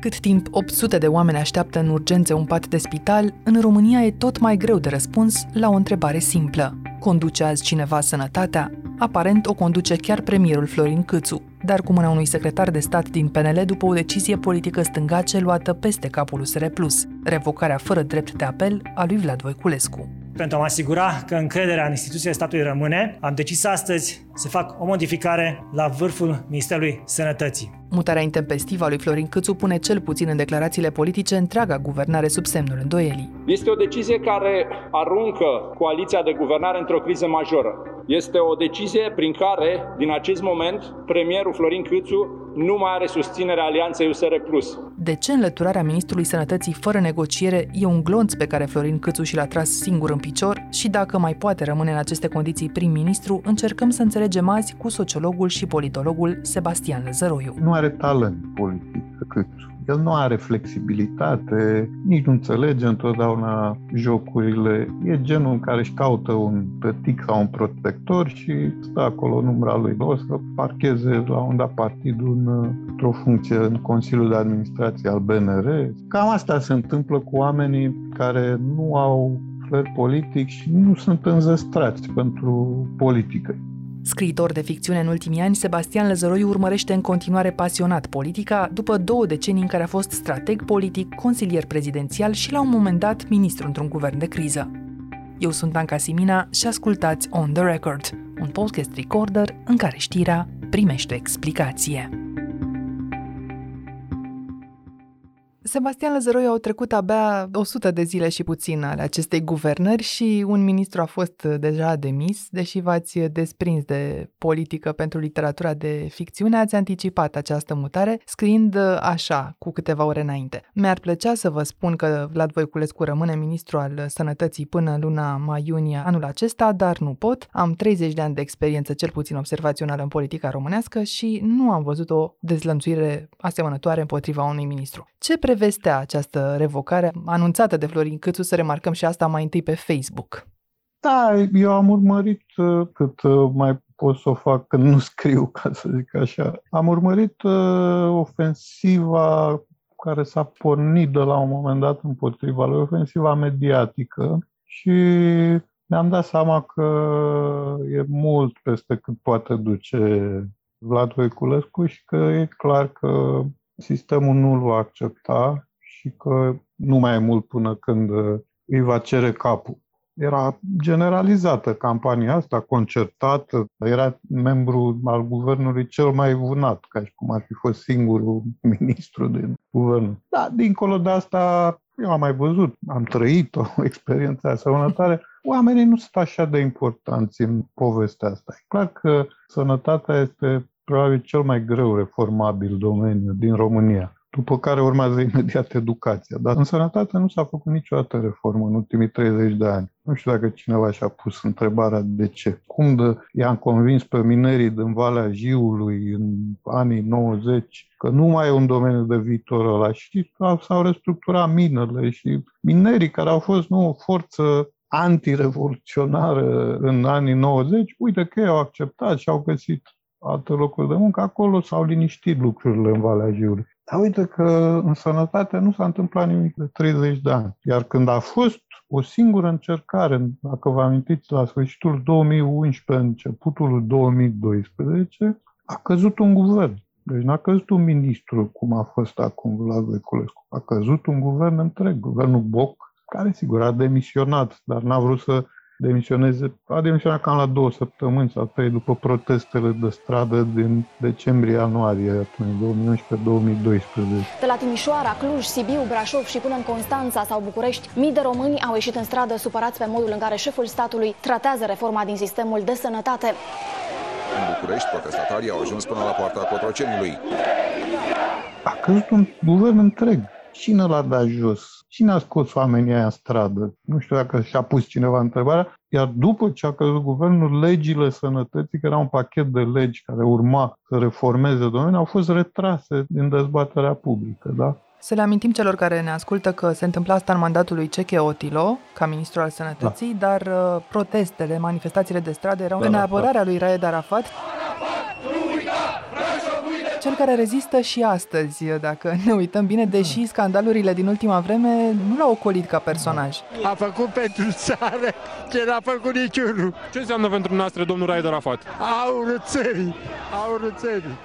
Cât timp 800 de oameni așteaptă în urgențe un pat de spital, în România e tot mai greu de răspuns la o întrebare simplă. Conduce azi cineva sănătatea? Aparent o conduce chiar premierul Florin Câțu, dar cu mâna unui secretar de stat din PNL după o decizie politică stângace luată peste capul USR+, revocarea fără drept de apel a lui Vlad Voiculescu. Pentru a mă asigura că încrederea în instituțiile statului rămâne, am decis astăzi să fac o modificare la vârful Ministerului Sănătății. Mutarea intempestivă a lui Florin Câțu pune cel puțin în declarațiile politice întreaga guvernare sub semnul îndoielii. Este o decizie care aruncă coaliția de guvernare într-o criză majoră. Este o decizie prin care, din acest moment, premierul Florin Câțu nu mai are susținerea alianței USR+. De ce înlăturarea ministrului sănătății fără negociere e un glonț pe care Florin Câțu și l-a tras singur în picior și dacă mai poate rămâne în aceste condiții prim-ministru, încercăm să înțelegem azi cu sociologul și politologul Sebastian Lăzăroiu. Nu are talent politic Câțu el nu are flexibilitate, nici nu înțelege întotdeauna jocurile. E genul în care își caută un tătic sau un protector și stă acolo în umbra lui. O să parcheze la un dat partidul într-o funcție în Consiliul de Administrație al BNR. Cam asta se întâmplă cu oamenii care nu au flair politic și nu sunt înzestrați pentru politică. Scriitor de ficțiune în ultimii ani, Sebastian Lăzăroiu urmărește în continuare pasionat politica, după două decenii în care a fost strateg politic, consilier prezidențial și la un moment dat ministru într-un guvern de criză. Eu sunt Anca Simina și ascultați On The Record, un podcast recorder în care știrea primește explicație. Sebastian Lăzăroi au trecut abia 100 de zile și puțin ale acestei guvernări și un ministru a fost deja demis, deși v-ați desprins de politică pentru literatura de ficțiune, ați anticipat această mutare, scriind așa, cu câteva ore înainte. Mi-ar plăcea să vă spun că Vlad Voiculescu rămâne ministru al sănătății până în luna mai-iunie anul acesta, dar nu pot. Am 30 de ani de experiență, cel puțin observațională în politica românească și nu am văzut o dezlănțuire asemănătoare împotriva unui ministru. Ce pre prevestea această revocare anunțată de Florin Câțu, să remarcăm și asta mai întâi pe Facebook. Da, eu am urmărit uh, cât uh, mai pot să o fac când nu scriu, ca să zic așa. Am urmărit uh, ofensiva care s-a pornit de la un moment dat împotriva lui, ofensiva mediatică și mi-am dat seama că e mult peste cât poate duce Vlad Voiculescu și că e clar că sistemul nu îl va accepta și că nu mai e mult până când uh, îi va cere capul. Era generalizată campania asta, concertată, era membru al guvernului cel mai vânat, ca și cum ar fi fost singurul ministru din guvern. Da, dincolo de asta, eu am mai văzut, am trăit o experiență asemănătoare. Oamenii nu sunt așa de importanți în povestea asta. E clar că sănătatea este probabil cel mai greu reformabil domeniu din România, după care urmează imediat educația. Dar în sănătate nu s-a făcut niciodată reformă în ultimii 30 de ani. Nu știu dacă cineva și-a pus întrebarea de ce. Cum de i-am convins pe minerii din Valea Jiului în anii 90 că nu mai e un domeniu de viitor ăla și s-au restructurat minele și minerii care au fost nu, o forță antirevoluționară în anii 90, uite că ei au acceptat și au găsit alte locuri de muncă, acolo s-au liniștit lucrurile în Valea Jiului. Dar uite că în sănătate nu s-a întâmplat nimic de 30 de ani. Iar când a fost o singură încercare, dacă vă amintiți, la sfârșitul 2011, începutul 2012, a căzut un guvern. Deci n-a căzut un ministru, cum a fost acum Vlad Voiculescu. A căzut un guvern întreg, guvernul Boc, care sigur a demisionat, dar n-a vrut să demisioneze, a demisionat cam la două săptămâni sau trei după protestele de stradă din decembrie-ianuarie, atunci 2011-2012. De la Timișoara, Cluj, Sibiu, Brașov și până în Constanța sau București, mii de români au ieșit în stradă supărați pe modul în care șeful statului tratează reforma din sistemul de sănătate. În București, protestatarii au ajuns până la poarta Cotrocenului. A căzut un guvern întreg. Cine l-a dat jos? Cine a scos oamenii aia în stradă? Nu știu dacă și-a pus cineva întrebarea. Iar după ce a căzut guvernul, legile sănătății, care era un pachet de legi care urma să reformeze domeniul, au fost retrase din dezbaterea publică. Da? Să le amintim celor care ne ascultă că se întâmpla asta în mandatul lui Ceche Otilo, ca ministru al sănătății, da. dar uh, protestele, manifestațiile de stradă erau da, în da, apărarea da. lui Raed Arafat. Arafat, nu uita, Cel care rezistă și astăzi, dacă ne uităm bine, deși scandalurile din ultima vreme nu l-au ocolit ca personaj. A făcut pentru țară ce n-a făcut niciunul. Ce înseamnă pentru noastră domnul Raed Arafat? Aurul țării, aurul țării.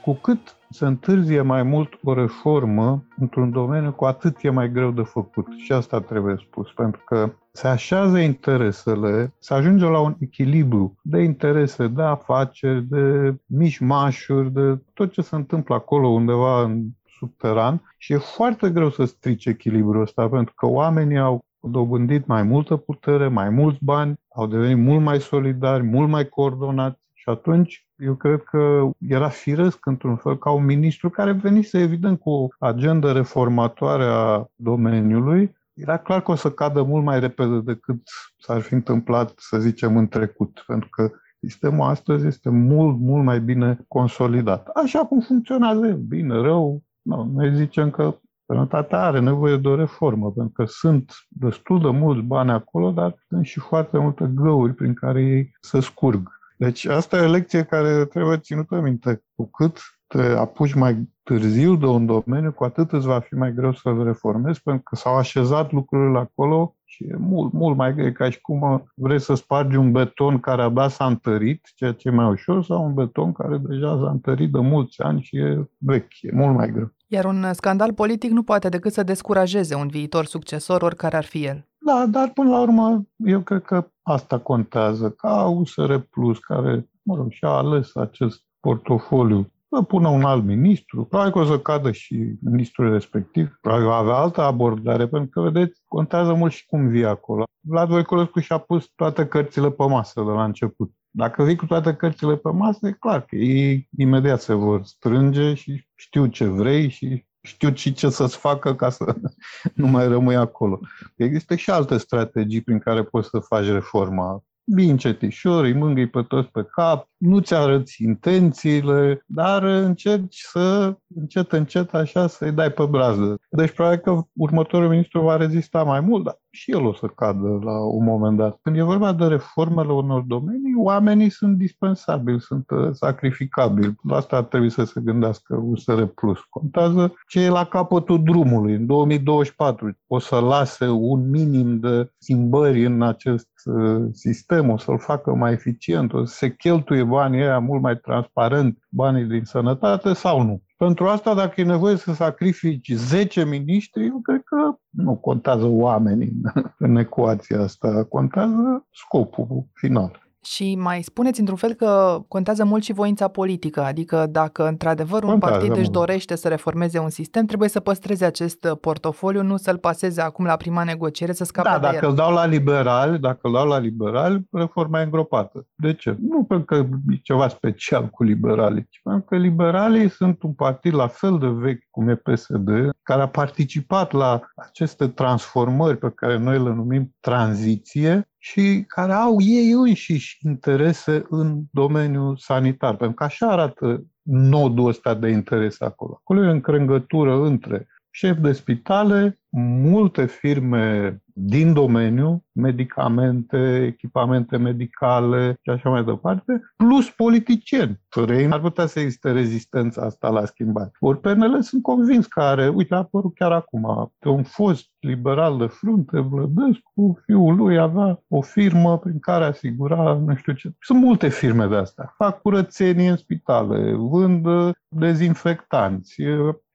Cu cât se întârzie mai mult o reformă într-un domeniu, cu atât e mai greu de făcut. Și asta trebuie spus, pentru că se așează interesele, se ajunge la un echilibru de interese, de afaceri, de mișmașuri, de tot ce se întâmplă acolo undeva în subteran și e foarte greu să strici echilibrul ăsta, pentru că oamenii au dobândit mai multă putere, mai mulți bani, au devenit mult mai solidari, mult mai coordonați și atunci eu cred că era firesc într-un fel ca un ministru care venise evident cu o agendă reformatoare a domeniului, era clar că o să cadă mult mai repede decât s-ar fi întâmplat, să zicem, în trecut, pentru că sistemul astăzi este mult, mult mai bine consolidat. Așa cum funcționează bine, rău, nu, noi zicem că sănătatea are nevoie de o reformă, pentru că sunt destul de mulți bani acolo, dar sunt și foarte multe găuri prin care ei se scurg. Deci asta e o lecție care trebuie ținută minte. Cu cât te apuci mai târziu de un domeniu, cu atât îți va fi mai greu să-l reformezi, pentru că s-au așezat lucrurile acolo și e mult, mult mai greu. E ca și cum vrei să spargi un beton care abia s-a întărit, ceea ce e mai ușor, sau un beton care deja s-a întărit de mulți ani și e vechi. E mult mai greu. Iar un scandal politic nu poate decât să descurajeze un viitor succesor, oricare ar fi el. Da, dar până la urmă, eu cred că asta contează. Ca USR Plus, care, mă rog, și-a ales acest portofoliu să pună un alt ministru, probabil că o să cadă și ministrul respectiv, probabil va avea altă abordare, pentru că, vedeți, contează mult și cum vii acolo. Vlad Voiculescu și-a pus toate cărțile pe masă de la început. Dacă vii cu toate cărțile pe masă, e clar că ei imediat se vor strânge și știu ce vrei și știu și ce să-ți facă ca să nu mai rămâi acolo. Există și alte strategii prin care poți să faci reforma vii încetișor, îi mângâi pe toți pe cap, nu-ți arăți intențiile, dar încerci să, încet, încet, așa, să-i dai pe brază. Deci, probabil că următorul ministru va rezista mai mult, dar și el o să cadă la un moment dat. Când e vorba de reformele unor domenii, oamenii sunt dispensabili, sunt uh, sacrificabili. La asta ar trebui să se gândească USR+. Contează ce e la capătul drumului. În 2024 o să lase un minim de schimbări în acest uh, sistem, o să-l facă mai eficient, o să se cheltuie banii ăia mult mai transparent, banii din sănătate sau nu. Pentru asta, dacă e nevoie să sacrifici 10 miniștri, eu cred că nu contează oamenii în ecuația asta, contează scopul final. Și mai spuneți într-un fel că contează mult și voința politică, adică dacă într-adevăr un contează partid își dorește să reformeze un sistem, trebuie să păstreze acest portofoliu, nu să-l paseze acum la prima negociere, să scape da, de dacă el. îl dau la liberal, dacă îl dau la liberal, reforma e îngropată. De ce? Nu pentru că e ceva special cu liberalii, ci pentru că liberalii sunt un partid la fel de vechi cum e PSD, care a participat la aceste transformări pe care noi le numim tranziție și care au ei înșiși interese în domeniul sanitar. Pentru că așa arată nodul ăsta de interes acolo. Acolo e încrengătură între șef de spitale, multe firme din domeniu, medicamente, echipamente medicale și așa mai departe, plus politicieni. Fără ei ar putea să existe rezistența asta la schimbare. Ori PNL sunt convins că are, uite, a apărut chiar acum, pe un fost liberal de frunte, Vlădescu, fiul lui avea o firmă prin care asigura, nu știu ce. Sunt multe firme de astea. Fac curățenie în spitale, vând dezinfectanți.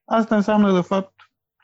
Asta înseamnă, de fapt,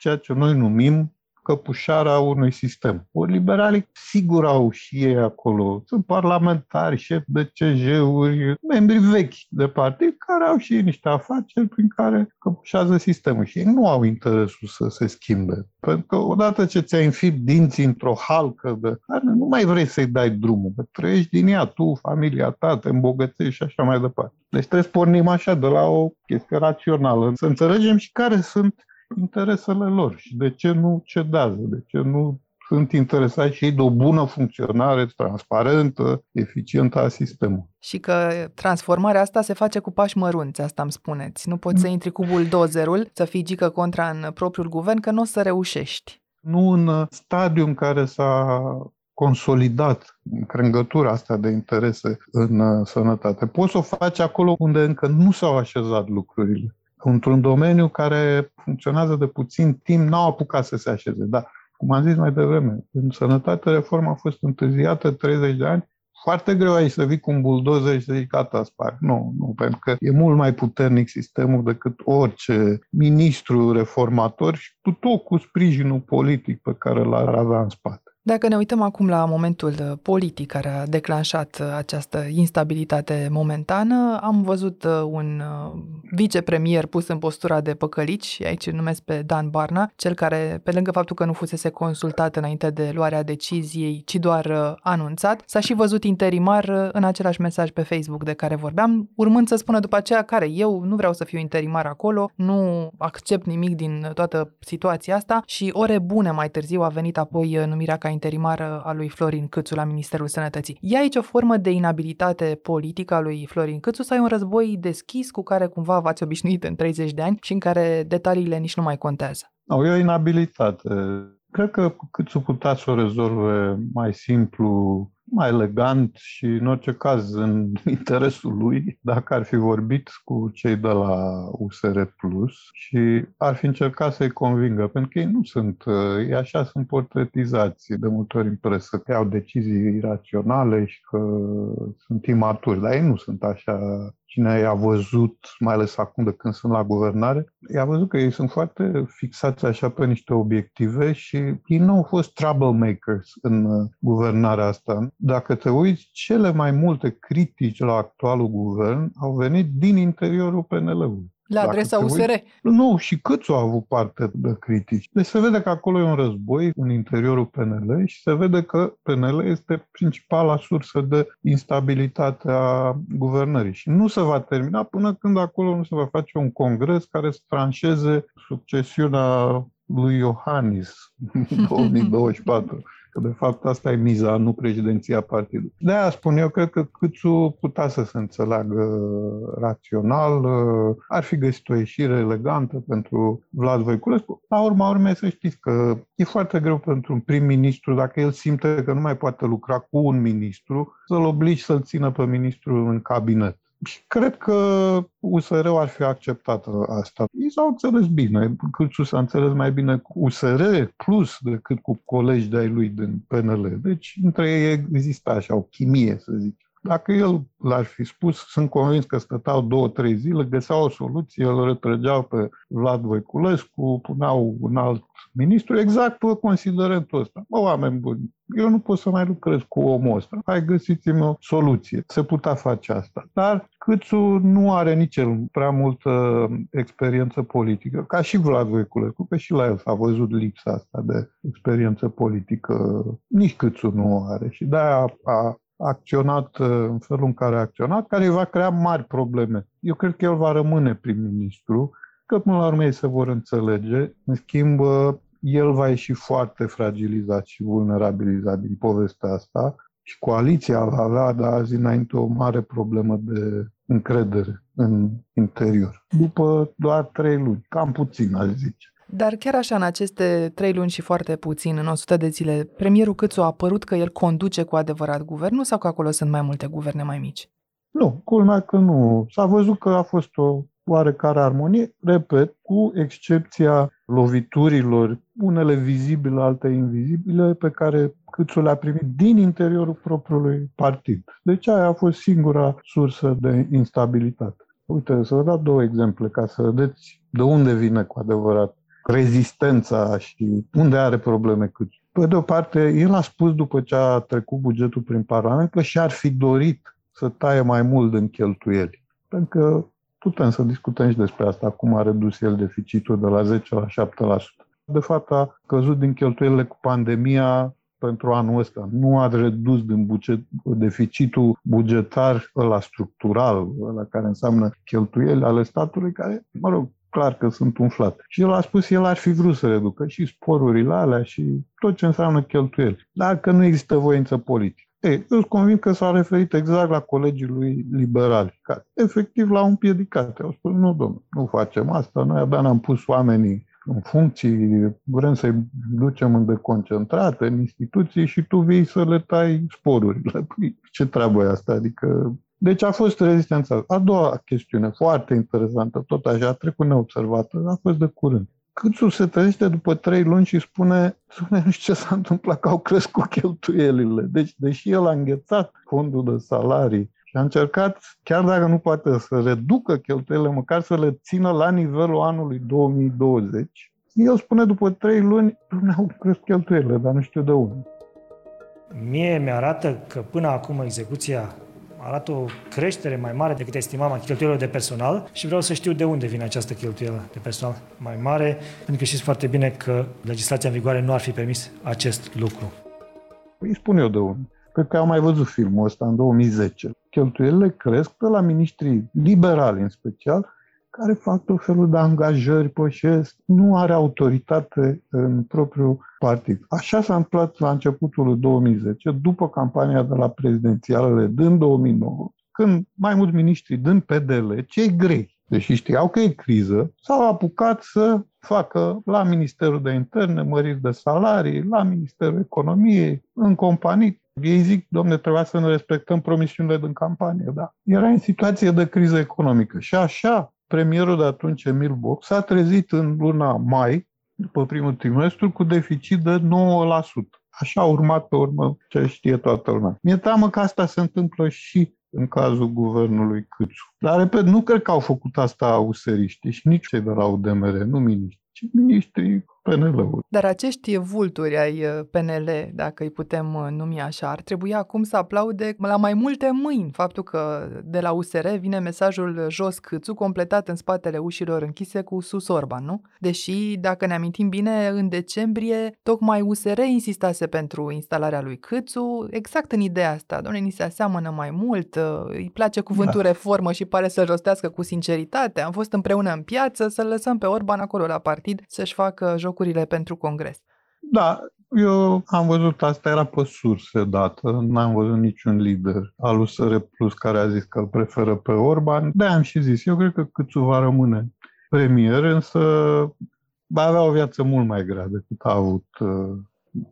ceea ce noi numim căpușara unui sistem. Ori liberalii sigur au și ei acolo. Sunt parlamentari, șefi de CJ-uri, membri vechi de partid care au și ei niște afaceri prin care căpușează sistemul și ei nu au interesul să se schimbe. Pentru că odată ce ți-ai înfipt dinții într-o halcă de carne, nu mai vrei să-i dai drumul, că trăiești din ea, tu, familia ta, te îmbogățești și așa mai departe. Deci trebuie să pornim așa de la o chestie rațională, să înțelegem și care sunt interesele lor și de ce nu cedează, de ce nu sunt interesați și ei de o bună funcționare transparentă, eficientă a sistemului. Și că transformarea asta se face cu pași mărunți, asta îmi spuneți. Nu poți să intri cu buldozerul, să fii gică contra în propriul guvern, că nu o să reușești. Nu în stadiul în care s-a consolidat crângătura asta de interese în uh, sănătate. Poți să o faci acolo unde încă nu s-au așezat lucrurile. Într-un domeniu care funcționează de puțin timp, n-au apucat să se așeze. Dar, cum am zis mai devreme, în sănătate reforma a fost întârziată 30 de ani foarte greu aici să vii cu un buldozer și să zici gata, sparg. Nu, nu, pentru că e mult mai puternic sistemul decât orice ministru reformator și cu tot cu sprijinul politic pe care l-ar avea în spate. Dacă ne uităm acum la momentul uh, politic care a declanșat uh, această instabilitate momentană, am văzut uh, un vicepremier pus în postura de păcălici, aici îl numesc pe Dan Barna, cel care, pe lângă faptul că nu fusese consultat înainte de luarea deciziei, ci doar anunțat, s-a și văzut interimar în același mesaj pe Facebook de care vorbeam, urmând să spună după aceea care eu nu vreau să fiu interimar acolo, nu accept nimic din toată situația asta și ore bune mai târziu a venit apoi numirea ca interimară a lui Florin Câțu la Ministerul Sănătății. E aici o formă de inabilitate politică a lui Florin Câțu sau e un război deschis cu care cumva v-ați obișnuit în 30 de ani și în care detaliile nici nu mai contează? Nu, e o inabilitate. Cred că Câțu putea să o rezolve mai simplu mai elegant și, în orice caz, în interesul lui, dacă ar fi vorbit cu cei de la USR Plus și ar fi încercat să-i convingă, pentru că ei nu sunt, ei așa sunt portretizați. De multe ori în presă, că iau decizii iraționale și că sunt imaturi, dar ei nu sunt așa cine i-a văzut, mai ales acum de când sunt la guvernare, i-a văzut că ei sunt foarte fixați așa pe niște obiective și ei nu au fost troublemakers în uh, guvernarea asta. Dacă te uiți, cele mai multe critici la actualul guvern au venit din interiorul PNL-ului. La adresa USR? Uiți, nu, și câți au avut parte de critici. Deci se vede că acolo e un război în interiorul PNL și se vede că PNL este principala sursă de instabilitate a guvernării. Și nu se va termina până când acolo nu se va face un congres care să tranșeze succesiunea lui Iohannis 2024. Că de fapt asta e miza, nu președinția partidului. De-aia spun eu, cred că Câțu putea să se înțeleagă rațional, ar fi găsit o ieșire elegantă pentru Vlad Voiculescu. La urma urmei să știți că e foarte greu pentru un prim-ministru, dacă el simte că nu mai poate lucra cu un ministru, să-l obligi să-l țină pe ministru în cabinet. Și cred că USR-ul ar fi acceptat asta. Ei s-au înțeles bine. Câțu s-a înțeles mai bine cu USR plus decât cu colegi de-ai lui din PNL. Deci între ei exista așa o chimie, să zic. Dacă el l-ar fi spus, sunt convins că stăteau două, trei zile, găseau o soluție, îl retrăgeau pe Vlad Voiculescu, puneau un alt ministru, exact pe considerentul ăsta. Mă, oameni buni, eu nu pot să mai lucrez cu omul ăsta. Hai, găsiți-mi o soluție. Se putea face asta. Dar Câțu nu are nici el prea multă experiență politică, ca și Vlad Voiculescu, că și la el s-a văzut lipsa asta de experiență politică. Nici Câțu nu are și de-aia a acționat uh, în felul în care a acționat, care va crea mari probleme. Eu cred că el va rămâne prim-ministru, că până la urmă ei se vor înțelege. În schimb, uh, el va ieși foarte fragilizat și vulnerabilizat din povestea asta și coaliția va avea de azi înainte o mare problemă de încredere în interior. După doar trei luni, cam puțin, aș zice. Dar chiar așa, în aceste trei luni și foarte puțin, în 100 de zile, premierul Câțu a apărut că el conduce cu adevărat guvernul sau că acolo sunt mai multe guverne mai mici? Nu, culmea că nu. S-a văzut că a fost o oarecare armonie, repet, cu excepția loviturilor, unele vizibile, alte invizibile, pe care Câțu le-a primit din interiorul propriului partid. Deci aia a fost singura sursă de instabilitate. Uite, să vă dau două exemple ca să vedeți de unde vine cu adevărat rezistența și unde are probleme Câțu. Pe de o parte, el a spus după ce a trecut bugetul prin Parlament că și-ar fi dorit să taie mai mult din cheltuieli. Pentru că putem să discutăm și despre asta, cum a redus el deficitul de la 10 la 7%. De fapt, a căzut din cheltuielile cu pandemia pentru anul ăsta. Nu a redus din buget, deficitul bugetar la structural, la care înseamnă cheltuieli ale statului, care, mă rog, clar că sunt umflate. Și el a spus, el ar fi vrut să reducă și sporurile alea și tot ce înseamnă cheltuieli. Dar că nu există voință politică. Ei, eu sunt convins că s-a referit exact la colegii lui liberali, care efectiv l-au împiedicat. Au spus, nu, domnule, nu facem asta, noi abia ne-am pus oamenii în funcții, vrem să-i ducem în deconcentrate, în instituții și tu vii să le tai sporurile. Păi, ce treabă e asta? Adică deci a fost rezistența. A doua chestiune, foarte interesantă, tot așa, a trecut neobservată, a fost de curând. Câțu se trezește după trei luni și spune, spune, nu știu ce s-a întâmplat, că au crescut cheltuielile. Deci, deși el a înghețat fondul de salarii și a încercat, chiar dacă nu poate să reducă cheltuielile, măcar să le țină la nivelul anului 2020, el spune după trei luni, nu au crescut cheltuielile, dar nu știu de unde. Mie mi-arată că până acum execuția arată o creștere mai mare decât estimam a cheltuielor de personal și vreau să știu de unde vine această cheltuială de personal mai mare, pentru că știți foarte bine că legislația în vigoare nu ar fi permis acest lucru. Îi spun eu de unde. Cred că am mai văzut filmul ăsta în 2010. Cheltuielile cresc pe la ministrii liberali în special, care fac tot felul de angajări, pășesc, nu are autoritate în propriul partid. Așa s-a întâmplat la începutul 2010, după campania de la prezidențialele din 2009, când mai mulți miniștri din PDL, cei grei, deși știau că e criză, s-au apucat să facă la Ministerul de Interne măriri de salarii, la Ministerul Economiei, în companii. Ei zic, domne, trebuia să ne respectăm promisiunile din campanie, da. Era în situație de criză economică și așa premierul de atunci, Emil Boc, s-a trezit în luna mai, după primul trimestru, cu deficit de 9%. Așa a urmat pe urmă ce știe toată lumea. Mi-e teamă că asta se întâmplă și în cazul guvernului Câțu. Dar, repet, nu cred că au făcut asta useriștii și nici cei de la UDMR, nu miniștri, ci miniștrii PNL-ul. Dar acești vulturi ai uh, PNL, dacă îi putem uh, numi așa, ar trebui acum să aplaude la mai multe mâini faptul că de la USR vine mesajul jos câțu, completat în spatele ușilor închise cu sus Orban, nu? Deși, dacă ne amintim bine, în decembrie, tocmai USR insistase pentru instalarea lui Câțu, exact în ideea asta. Doamne, ni se aseamănă mai mult, uh, îi place cuvântul da. reformă și pare să-l rostească cu sinceritate. Am fost împreună în piață, să-l lăsăm pe Orban acolo la partid să-și facă joc locurile pentru congres. Da, eu am văzut, asta era pe surse dată, n-am văzut niciun lider al USR Plus care a zis că îl preferă pe Orban. de am și zis, eu cred că Câțu va rămâne premier, însă va avea o viață mult mai grea decât a avut uh,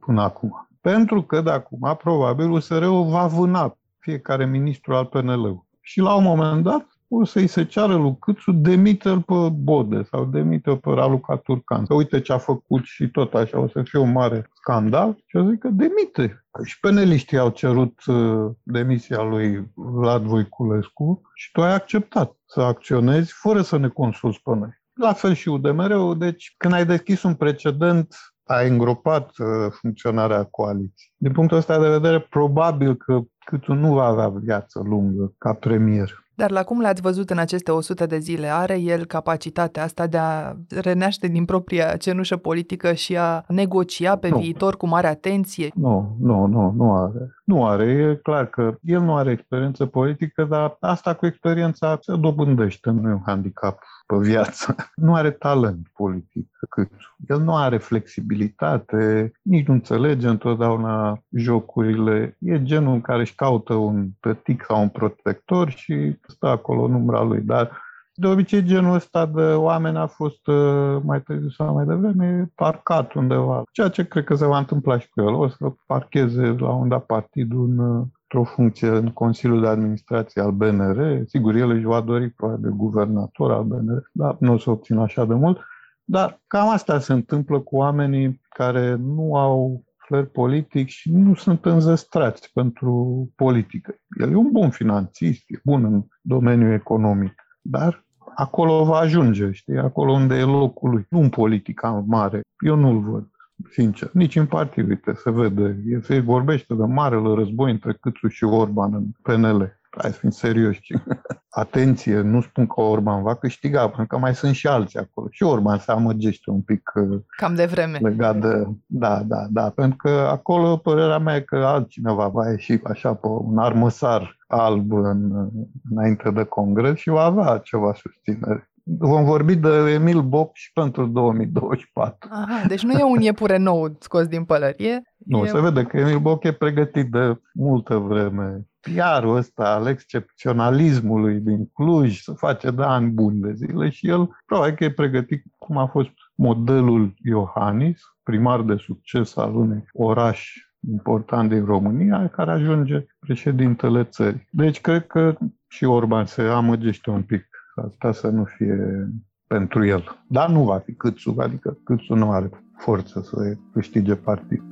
până acum. Pentru că de acum, probabil, USR-ul va vâna fiecare ministru al PNL-ului. Și la un moment dat o să-i se ceară lui Câțu, demite-l pe Bode sau demite-l pe Raluca Turcan. Să uite ce a făcut și tot așa, o să fie un mare scandal și o să zică demite. Că și peneliștii au cerut uh, demisia lui Vlad Voiculescu și tu ai acceptat să acționezi fără să ne consulți pe noi. La fel și UDMR-ul, deci când ai deschis un precedent, ai îngropat uh, funcționarea coaliției. Din punctul ăsta de vedere, probabil că Câțu nu va avea viață lungă ca premier. Dar la cum l-ați văzut în aceste 100 de zile? Are el capacitatea asta de a renaște din propria cenușă politică și a negocia pe nu. viitor cu mare atenție? Nu, nu, nu, nu are. Nu are. E clar că el nu are experiență politică, dar asta cu experiența se dobândește, nu e un handicap pe viață. Nu are talent politic cât. El nu are flexibilitate, nici nu înțelege întotdeauna jocurile. E genul care își caută un tătic sau un protector și stă acolo în umbra lui. Dar de obicei, genul ăsta de oameni a fost uh, mai târziu sau mai devreme parcat undeva. Ceea ce cred că se va întâmpla și cu el. O să parcheze la un dat partidul în, uh, într-o funcție în Consiliul de Administrație al BNR. Sigur, el își va dori probabil guvernator al BNR, dar nu o să obțină așa de mult. Dar cam asta se întâmplă cu oamenii care nu au flair politic și nu sunt înzestrați pentru politică. El e un bun finanțist, e bun în domeniul economic, dar acolo va ajunge, știi, acolo unde e locul lui. Nu în politica mare, eu nu-l văd, sincer. Nici în partid, uite, se vede, se vorbește de marele război între Câțu și Orban în PNL hai să fim serioși. Atenție, nu spun că Orban va câștiga, pentru că mai sunt și alții acolo. Și Orban se amăgește un pic. Uh, Cam de vreme. Legat de... Da, da, da. Pentru că acolo părerea mea e că altcineva va ieși așa pe un armăsar alb în, înainte de congres și va avea ceva susținere. Vom vorbi de Emil Boc și pentru 2024. Aha, deci nu e un iepure nou scos din pălărie. Nu, e... se vede că Emil Boc e pregătit de multă vreme PR-ul ăsta al excepționalismului din Cluj să face de ani buni de zile și el probabil că e pregătit cum a fost modelul Iohannis, primar de succes al unui oraș important din România, care ajunge președintele țării. Deci cred că și Orban se amăgește un pic. Asta să nu fie pentru el. Dar nu va fi Câțu, adică Câțu nu are forță să câștige partid.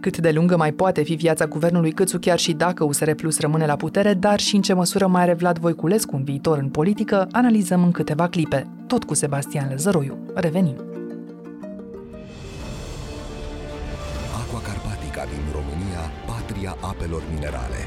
Cât de lungă mai poate fi viața guvernului Câțu chiar și dacă USR Plus rămâne la putere, dar și în ce măsură mai are Vlad Voiculescu un viitor în politică, analizăm în câteva clipe. Tot cu Sebastian Lăzăroiu. Revenim. Aqua Carpatica din România, patria apelor minerale.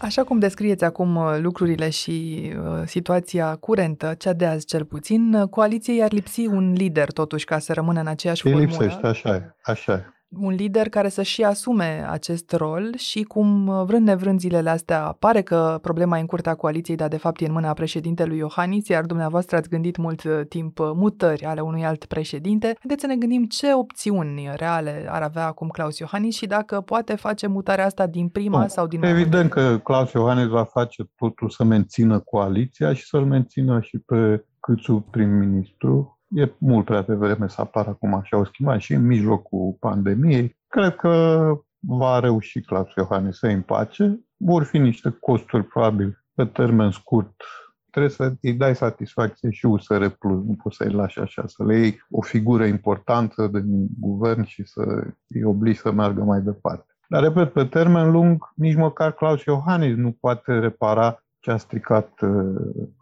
Așa cum descrieți acum uh, lucrurile și uh, situația curentă, cea de azi cel puțin, uh, coaliției ar lipsi un lider totuși ca să rămână în aceeași Îi formulă. lipsește, așa e, așa e un lider care să-și asume acest rol și cum, vrând nevrând zilele astea, pare că problema e în curtea coaliției, dar de fapt e în mâna președintelui Iohannis, iar dumneavoastră ați gândit mult uh, timp uh, mutări ale unui alt președinte. Haideți să ne gândim ce opțiuni reale ar avea acum Claus Iohannis și dacă poate face mutarea asta din prima nu, sau din Evident că Claus Iohannis va face totul să mențină coaliția și să-l mențină și pe Câțu prim-ministru, E mult prea devreme să apară acum așa o schimbare și în mijlocul pandemiei. Cred că va reuși Claus Iohannis să împace. Vor fi niște costuri probabil pe termen scurt trebuie să îi dai satisfacție și USR Plus, nu poți să-i lași așa, să le iei o figură importantă din guvern și să îi obligi să meargă mai departe. Dar, repet, pe termen lung, nici măcar Claus Iohannis nu poate repara ce a stricat uh,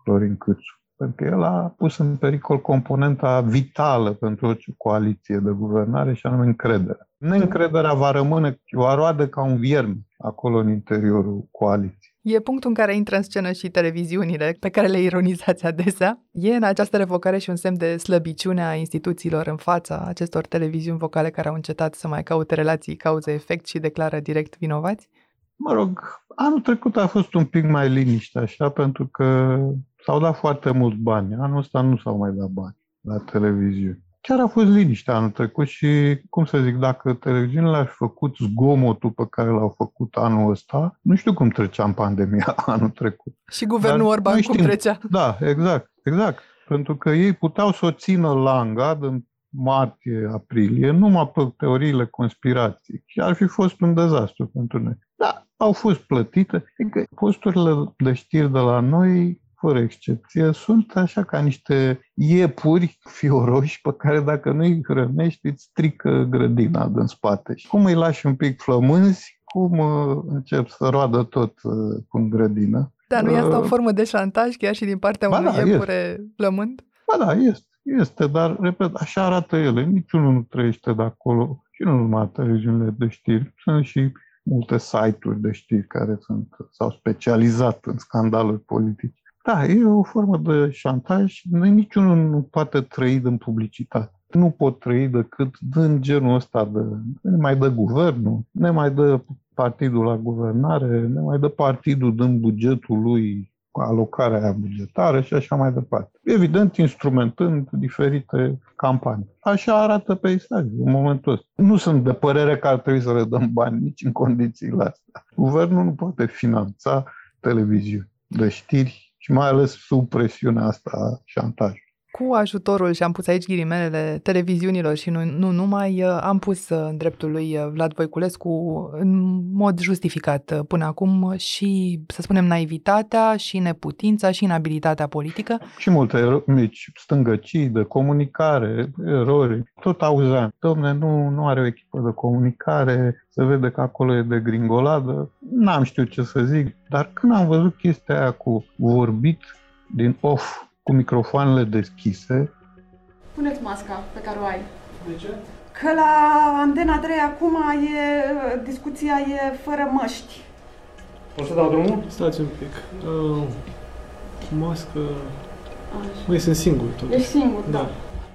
Florin Câțu pentru că el a pus în pericol componenta vitală pentru orice coaliție de guvernare și anume încrederea. Neîncrederea va rămâne, va roade ca un vierme acolo în interiorul coaliției. E punctul în care intră în scenă și televiziunile pe care le ironizați adesea. E în această revocare și un semn de slăbiciune a instituțiilor în fața acestor televiziuni vocale care au încetat să mai caute relații cauze-efect și declară direct vinovați? Mă rog, anul trecut a fost un pic mai liniște, așa, pentru că S-au dat foarte mulți bani. Anul ăsta nu s-au mai dat bani la televiziune. Chiar a fost liniște anul trecut și, cum să zic, dacă televiziunile ar fi făcut zgomotul pe care l-au făcut anul ăsta, nu știu cum treceam pandemia anul trecut. Și guvernul Dar Orban cum trecea. Da, exact, exact. Pentru că ei puteau să o țină la angad în martie, aprilie, numai pe teoriile conspirației. Și ar fi fost un dezastru pentru noi. Da, au fost plătite. Adică posturile de știri de la noi fără excepție, sunt așa ca niște iepuri fioroși pe care dacă nu îi hrănești, îți strică grădina din spate. Și cum îi lași un pic flămânzi, cum uh, încep să roadă tot uh, cu grădină. Dar nu e asta o uh, formă de șantaj chiar și din partea unui da, iepure este. flămând? Ba da, este. Este, dar, repet, așa arată ele. Niciunul nu trăiește de acolo. Și nu numai televiziunile de știri. Sunt și multe site-uri de știri care sunt, s-au specializat în scandaluri politice. Da, e o formă de șantaj. Noi niciunul nu poate trăi din publicitate. Nu pot trăi decât din genul ăsta de... Ne mai dă guvernul, ne mai dă partidul la guvernare, ne mai dă partidul din bugetul lui alocarea aia bugetară și așa mai departe. Evident, instrumentând diferite campanii. Așa arată peisajul în momentul ăsta. Nu sunt de părere că ar trebui să le dăm bani nici în condițiile astea. Guvernul nu poate finanța televiziuni de știri și mai ales sub presiunea asta șantaj. Cu ajutorul, și am pus aici ghilimelele, televiziunilor și nu, nu numai, uh, am pus uh, în dreptul lui uh, Vlad Voiculescu în mod justificat până acum și, să spunem, naivitatea și neputința și inabilitatea politică. Și multe mici stângăcii de comunicare, erori, tot auzeam. Domne, nu, nu are o echipă de comunicare, se vede că acolo e de gringoladă. N-am știut ce să zic, dar când am văzut chestia aia cu vorbit din off cu microfoanele deschise. Puneți masca pe care o ai. De ce? Că la Antena 3 acum e, discuția e fără măști. O să dau drumul? Stați un pic. Uh, mască... Mai sunt singur tot. Ești singur, da. da.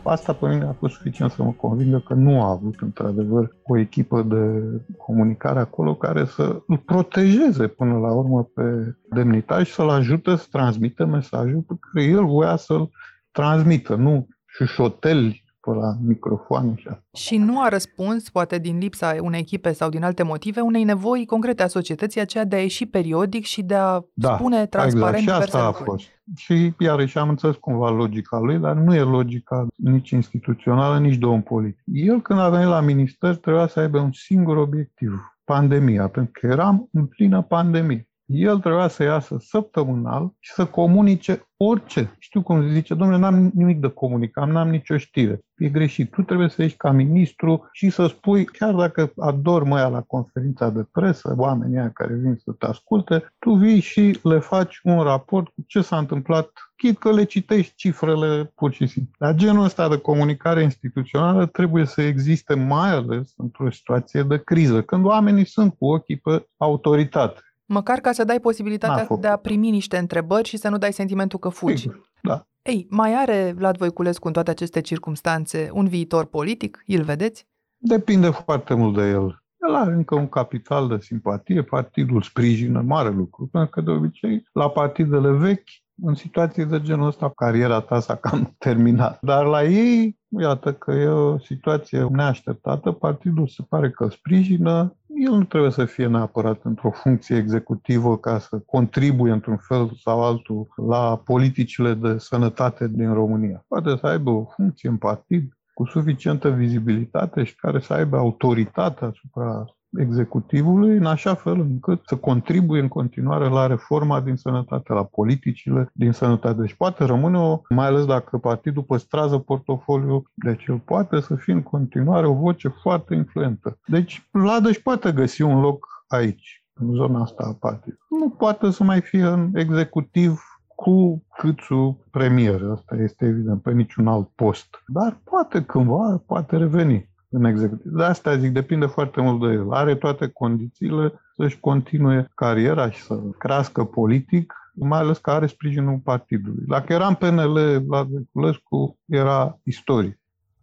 Asta pe mine a fost suficient să mă convingă că nu a avut într-adevăr o echipă de comunicare acolo care să îl protejeze până la urmă pe demnitar și să-l ajute să transmită mesajul pe care el voia să-l transmită, nu șușoteli pe pe la microfoane și asta. Și nu a răspuns, poate din lipsa unei echipe sau din alte motive, unei nevoi concrete a societății, aceea de a ieși periodic și de a da, spune transparent exact. și asta a fost. Și iarăși am înțeles cumva logica lui, dar nu e logica nici instituțională, nici de om politic. El când a venit la minister trebuia să aibă un singur obiectiv, pandemia, pentru că eram în plină pandemie el trebuia să iasă săptămânal și să comunice orice. Știu cum zice, domnule, n-am nimic de comunicat, n-am nicio știre. E greșit. Tu trebuie să ieși ca ministru și să spui, chiar dacă ador mai la conferința de presă, oamenii aia care vin să te asculte, tu vii și le faci un raport cu ce s-a întâmplat, chit că le citești cifrele pur și simplu. Dar genul ăsta de comunicare instituțională trebuie să existe mai ales într-o situație de criză, când oamenii sunt cu ochii pe autoritate Măcar ca să dai posibilitatea de a primi niște întrebări și să nu dai sentimentul că fugi. da. Ei, mai are Vlad Voiculescu în toate aceste circumstanțe un viitor politic? Îl vedeți? Depinde foarte mult de el. El are încă un capital de simpatie, partidul sprijină mare lucru, pentru că de obicei la partidele vechi, în situații de genul ăsta, cariera ta s-a cam terminat. Dar la ei, iată că e o situație neașteptată, partidul se pare că sprijină, el nu trebuie să fie neapărat într-o funcție executivă ca să contribuie într-un fel sau altul la politicile de sănătate din România. Poate să aibă o funcție în partid cu suficientă vizibilitate și care să aibă autoritate asupra executivului în așa fel încât să contribuie în continuare la reforma din sănătate, la politicile din sănătate. Deci poate rămâne o, mai ales dacă partidul păstrează portofoliu, deci el poate să fie în continuare o voce foarte influentă. Deci Vlad își poate găsi un loc aici, în zona asta a partidului. Nu poate să mai fie în executiv cu Câțu premier, asta este evident, pe niciun alt post. Dar poate cândva, poate reveni în executiv. De asta zic, depinde foarte mult de el. Are toate condițiile să-și continue cariera și să crească politic, mai ales că are sprijinul partidului. Dacă era în PNL, Vlad Veculescu era istorie.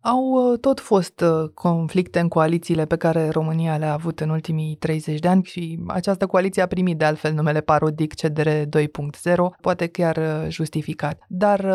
Au uh, tot fost uh, conflicte în coalițiile pe care România le-a avut în ultimii 30 de ani și această coaliție a primit de altfel numele parodic CDR 2.0, poate chiar uh, justificat. Dar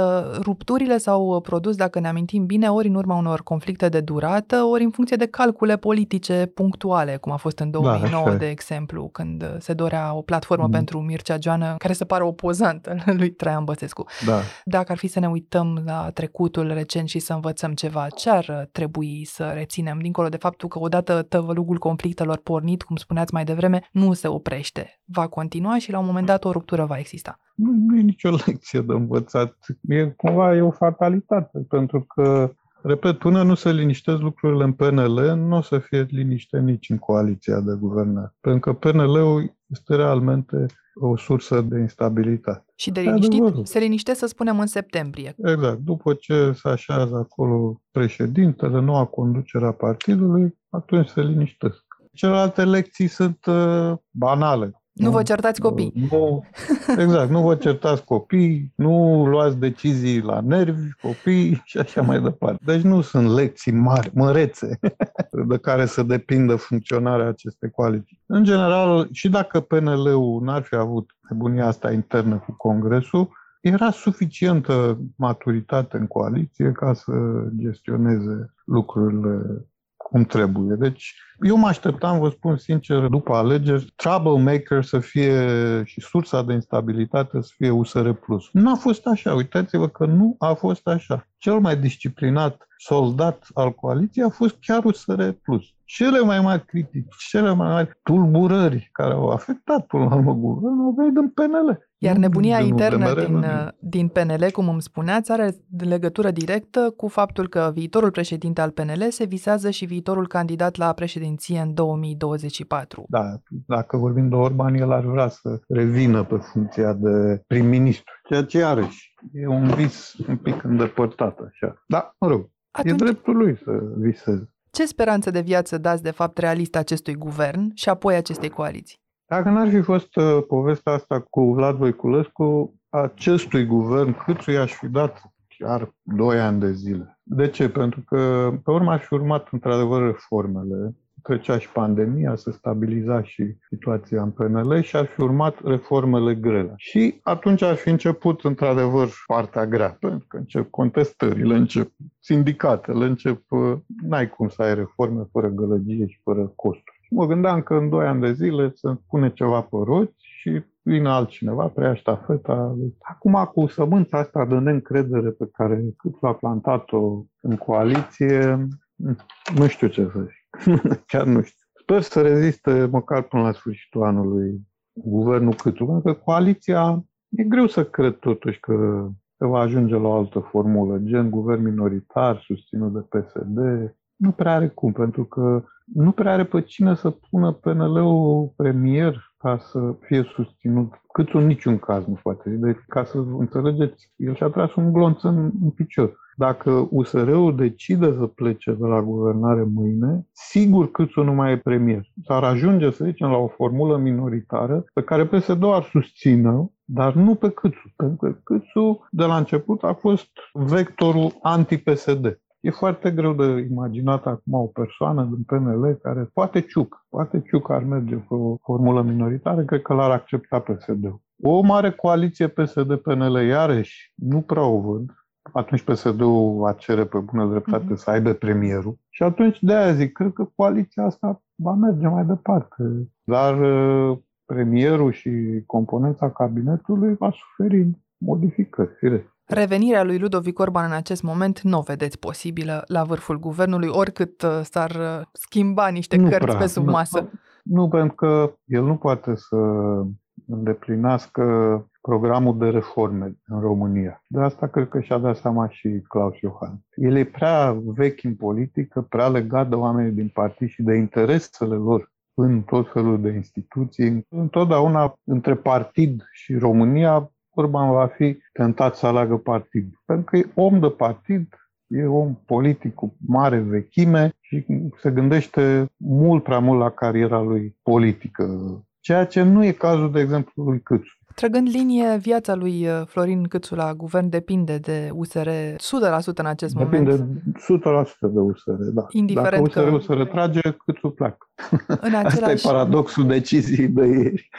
rupturile s-au produs, dacă ne amintim bine, ori în urma unor conflicte de durată, ori în funcție de calcule politice punctuale, cum a fost în 2009, da, de exemplu, când se dorea o platformă mm. pentru Mircea Joană, care se pare opozantă lui Traian Băsescu. Da. Dacă ar fi să ne uităm la trecutul recent și să învățăm ceva, ce ar trebui să reținem, dincolo de faptul că odată tăvălugul conflictelor pornit, cum spuneați mai devreme, nu se oprește. Va continua și la un moment dat o ruptură va exista. Nu, nu e nicio lecție de învățat. E cumva e o fatalitate, pentru că Repet, până nu se liniștesc lucrurile în PNL, nu o să fie liniște nici în coaliția de guvernare. Pentru că PNL-ul este realmente o sursă de instabilitate. Și de liniștit Adevărul. se liniște, să spunem, în septembrie. Exact. După ce se așează acolo președintele, noua conducere a partidului, atunci se liniștesc. Celelalte lecții sunt uh, banale. Nu vă certați copii. Nu, exact, nu vă certați copii, nu luați decizii la nervi, copii și așa mai departe. Deci nu sunt lecții mari, mărețe, de care să depindă funcționarea acestei coaliții. În general, și dacă PNL-ul n-ar fi avut nebunia asta internă cu Congresul, era suficientă maturitate în coaliție ca să gestioneze lucrurile cum trebuie. Deci eu mă așteptam, vă spun sincer, după alegeri, troublemaker să fie și sursa de instabilitate să fie USR+. Nu a fost așa, uitați-vă că nu a fost așa. Cel mai disciplinat soldat al coaliției a fost chiar USR+. Cele mai mari critici, cele mai mari tulburări care au afectat până la urmă guvernul au venit din PNL. Iar nebunia internă din, din PNL, cum îmi spuneați, are legătură directă cu faptul că viitorul președinte al PNL se visează și viitorul candidat la președinție în 2024. Da, dacă vorbim de Orban, el ar vrea să revină pe funcția de prim-ministru, ceea ce iarăși e un vis un pic îndepărtat așa. Da, mă rog, Atunci... e dreptul lui să viseze. Ce speranță de viață dați de fapt realist acestui guvern și apoi acestei coaliții? Dacă n-ar fi fost uh, povestea asta cu Vlad Voiculescu, acestui guvern cât i-aș fi dat chiar 2 ani de zile. De ce? Pentru că pe urmă aș fi urmat într-adevăr reformele trecea și pandemia, se stabiliza și situația în PNL și ar fi urmat reformele grele. Și atunci ar fi început, într-adevăr, partea grea, pentru că încep contestările, încep sindicatele, încep... Uh, n-ai cum să ai reforme fără gălăgie și fără costuri. Mă gândeam că în doi ani de zile să pune ceva pe roți și vine altcineva, preia ștafeta. Acum, cu sămânța asta de neîncredere pe care cât a plantat-o în coaliție, nu știu ce să zic. Chiar nu știu. Sper să reziste măcar până la sfârșitul anului guvernul Câțu, pentru că coaliția e greu să cred totuși că se va ajunge la o altă formulă, gen guvern minoritar susținut de PSD. Nu prea are cum, pentru că nu prea are pe cine să pună PNL-ul premier ca să fie susținut. Cât în niciun caz nu poate. Deci, ca să înțelegeți, el și-a tras un glonț în, în picior. Dacă USR-ul decide să plece de la guvernare mâine, sigur Câțu nu mai e premier. S-ar ajunge, să zicem, la o formulă minoritară pe care PSD-ul ar susțină, dar nu pe Câțu. Pentru că Câțu, de la început, a fost vectorul anti-PSD. E foarte greu de imaginat acum o persoană din PNL care poate ciuc, poate ciuc ar merge pe o formulă minoritară, cred că l-ar accepta PSD-ul. O mare coaliție PSD-PNL, iarăși, nu prea o văd. Atunci PSD-ul va cere pe bună dreptate mm-hmm. să aibă premierul. Și atunci de aia zic, cred că coaliția asta va merge mai departe. Dar uh, premierul și componența cabinetului va suferi modificări, firesc. Revenirea lui Ludovic Orban în acest moment nu o vedeți posibilă la vârful guvernului, oricât uh, s-ar uh, schimba niște nu cărți prea, pe sub masă. Nu, nu, pentru că el nu poate să îndeplinească programul de reforme în România. De asta cred că și-a dat seama și Claus Iohan. El e prea vechi în politică, prea legat de oamenii din partid și de interesele lor în tot felul de instituții. Întotdeauna între partid și România Orban va fi tentat să aleagă partid. Pentru că e om de partid, e om politic cu mare vechime și se gândește mult prea mult la cariera lui politică. Ceea ce nu e cazul, de exemplu, lui Câțu. Trăgând linie, viața lui uh, Florin Câțu la guvern depinde de USR 100% în acest depinde moment. Depinde 100% de USR, da. Indiferent Dacă USR-ul că... se retrage, Câțu pleacă. În același... Asta e paradoxul deciziei de ieri.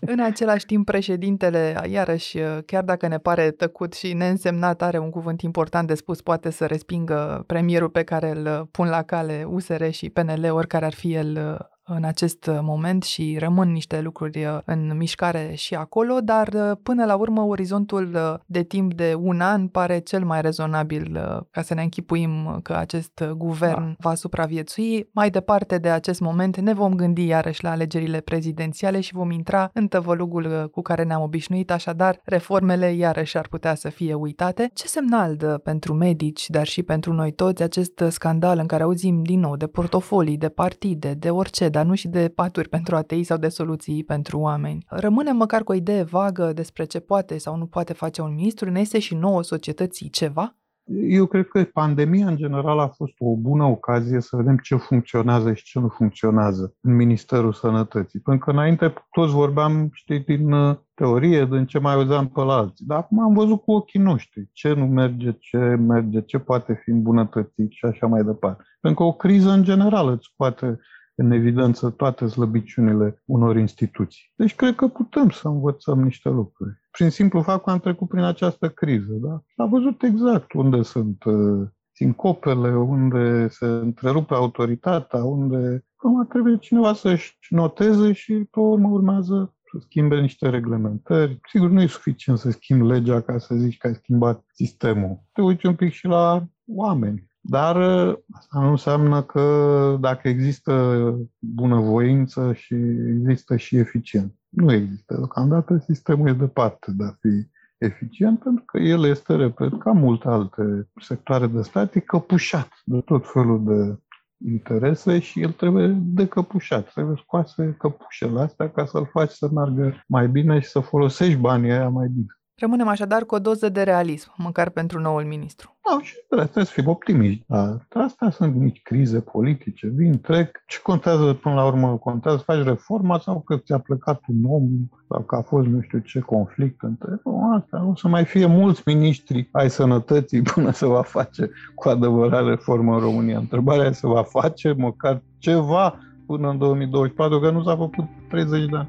În același timp, președintele, iarăși, uh, chiar dacă ne pare tăcut și neînsemnat, are un cuvânt important de spus, poate să respingă premierul pe care îl pun la cale USR și PNL, oricare ar fi el uh, în acest uh, moment și rămân niște lucruri uh, în mișcare și acolo, dar uh, până la urmă orizontul de timp de un an pare cel mai rezonabil ca să ne închipuim că acest guvern da. va supraviețui. Mai departe de acest moment ne vom gândi iarăși la alegerile prezidențiale și vom intra în tăvălugul cu care ne-am obișnuit, așadar reformele iarăși ar putea să fie uitate. Ce semnal dă pentru medici, dar și pentru noi toți acest scandal în care auzim din nou de portofolii, de partide, de orice, dar nu și de paturi pentru atei sau de soluții pentru oameni. Rămâne măcar cu o idee vagă despre ce poate sau nu poate face un ministru, ne este și nouă societății ceva? Eu cred că pandemia în general a fost o bună ocazie să vedem ce funcționează și ce nu funcționează în Ministerul Sănătății. Pentru că înainte toți vorbeam, știi, din uh, teorie, din ce mai auzeam pe la alții. Dar acum am văzut cu ochii noștri ce nu merge, ce merge, ce poate fi îmbunătățit și așa mai departe. Pentru că o criză în general îți poate în evidență toate slăbiciunile unor instituții. Deci cred că putem să învățăm niște lucruri. Prin simplu fapt că am trecut prin această criză. Da? Am văzut exact unde sunt uh, sincopele, unde se întrerupe autoritatea, unde acum trebuie cineva să-și noteze și pe urmă urmează să schimbe niște reglementări. Sigur, nu e suficient să schimbi legea ca să zici că ai schimbat sistemul. Te uiți un pic și la oameni. Dar ă, asta nu înseamnă că dacă există bunăvoință și există și eficient. Nu există. Deocamdată sistemul e departe de a fi eficient pentru că el este, repet, ca multe alte sectoare de stat, e căpușat de tot felul de interese și el trebuie decăpușat, trebuie scoase căpușele astea ca să-l faci să meargă mai bine și să folosești banii aia mai bine. Rămânem așadar cu o doză de realism, măcar pentru noul ministru. Da, și trebuie să fim optimiști. Da. Astea sunt nici crize politice. Vin, trec. Ce contează până la urmă? Contează să faci reforma sau că ți-a plecat un om sau că a fost nu știu ce conflict între... Nu, asta o să mai fie mulți miniștri ai sănătății până se va face cu adevărat reformă în România. Întrebarea e să va face măcar ceva până în 2024, că nu s-a făcut 30 de ani.